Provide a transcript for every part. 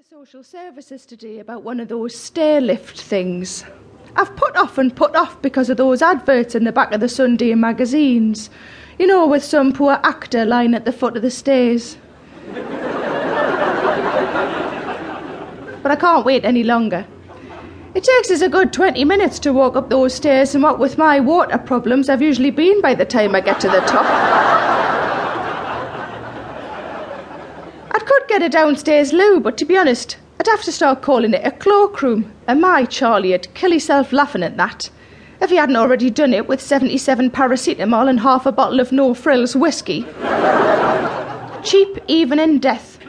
the social services today about one of those stair lift things. I've put off and put off because of those adverts in the back of the Sunday magazines. You know, with some poor actor lying at the foot of the stairs. but I can't wait any longer. It takes us a good 20 minutes to walk up those stairs, and what with my water problems, I've usually been by the time I get to the top. I could get a downstairs loo, but to be honest, I'd have to start calling it a cloakroom, and my Charlie'd kill himself laughing at that. If he hadn't already done it with 77 paracetamol and half a bottle of no frills whiskey. Cheap even in death.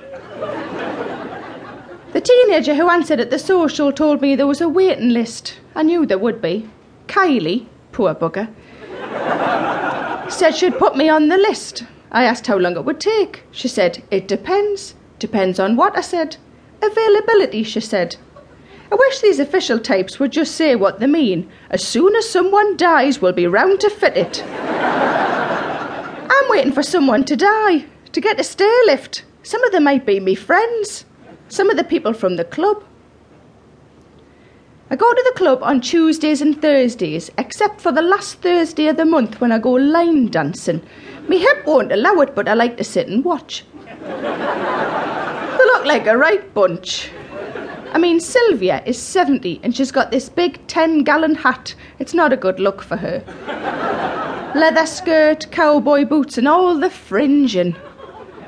The teenager who answered at the social told me there was a waiting list. I knew there would be. Kylie, poor bugger, said she'd put me on the list. I asked how long it would take. She said, It depends. Depends on what? I said. Availability, she said. I wish these official types would just say what they mean. As soon as someone dies, we'll be round to fit it. I'm waiting for someone to die, to get a stair lift. Some of them might be me friends some of the people from the club. I go to the club on Tuesdays and Thursdays, except for the last Thursday of the month when I go line dancing. Me hip won't allow it, but I like to sit and watch. Look like a right bunch. I mean, Sylvia is 70 and she's got this big 10 gallon hat. It's not a good look for her. Leather skirt, cowboy boots, and all the fringing.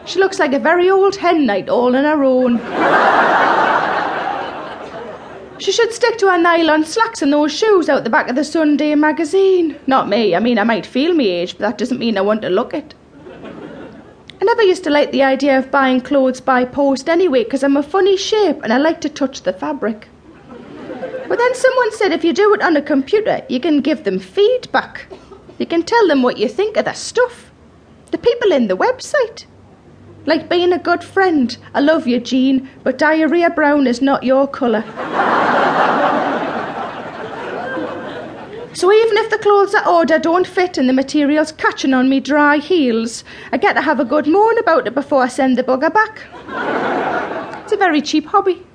She looks like a very old hen night all on her own. she should stick to her nylon slacks and those shoes out the back of the Sunday magazine. Not me. I mean, I might feel me age, but that doesn't mean I want to look it. I never used to like the idea of buying clothes by post anyway, because I'm a funny shape and I like to touch the fabric. But then someone said if you do it on a computer, you can give them feedback. You can tell them what you think of the stuff. The people in the website. Like being a good friend. I love you, Jean, but diarrhea brown is not your colour. so even if the clothes I order don't fit and the material's catching on me dry heels, I get to have a good moan about it before I send the bugger back. It's a very cheap hobby.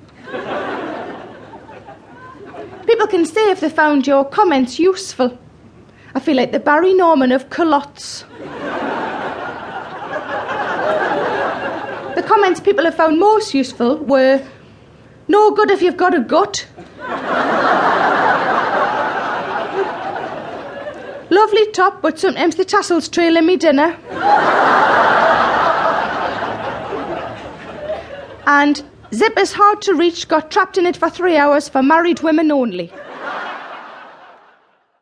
People can say if they found your comments useful. I feel like the Barry Norman of culottes. The comments people have found most useful were no good if you've got a gut. Lovely top, but sometimes the tassels trailing me dinner. and zip is hard to reach, got trapped in it for three hours for married women only.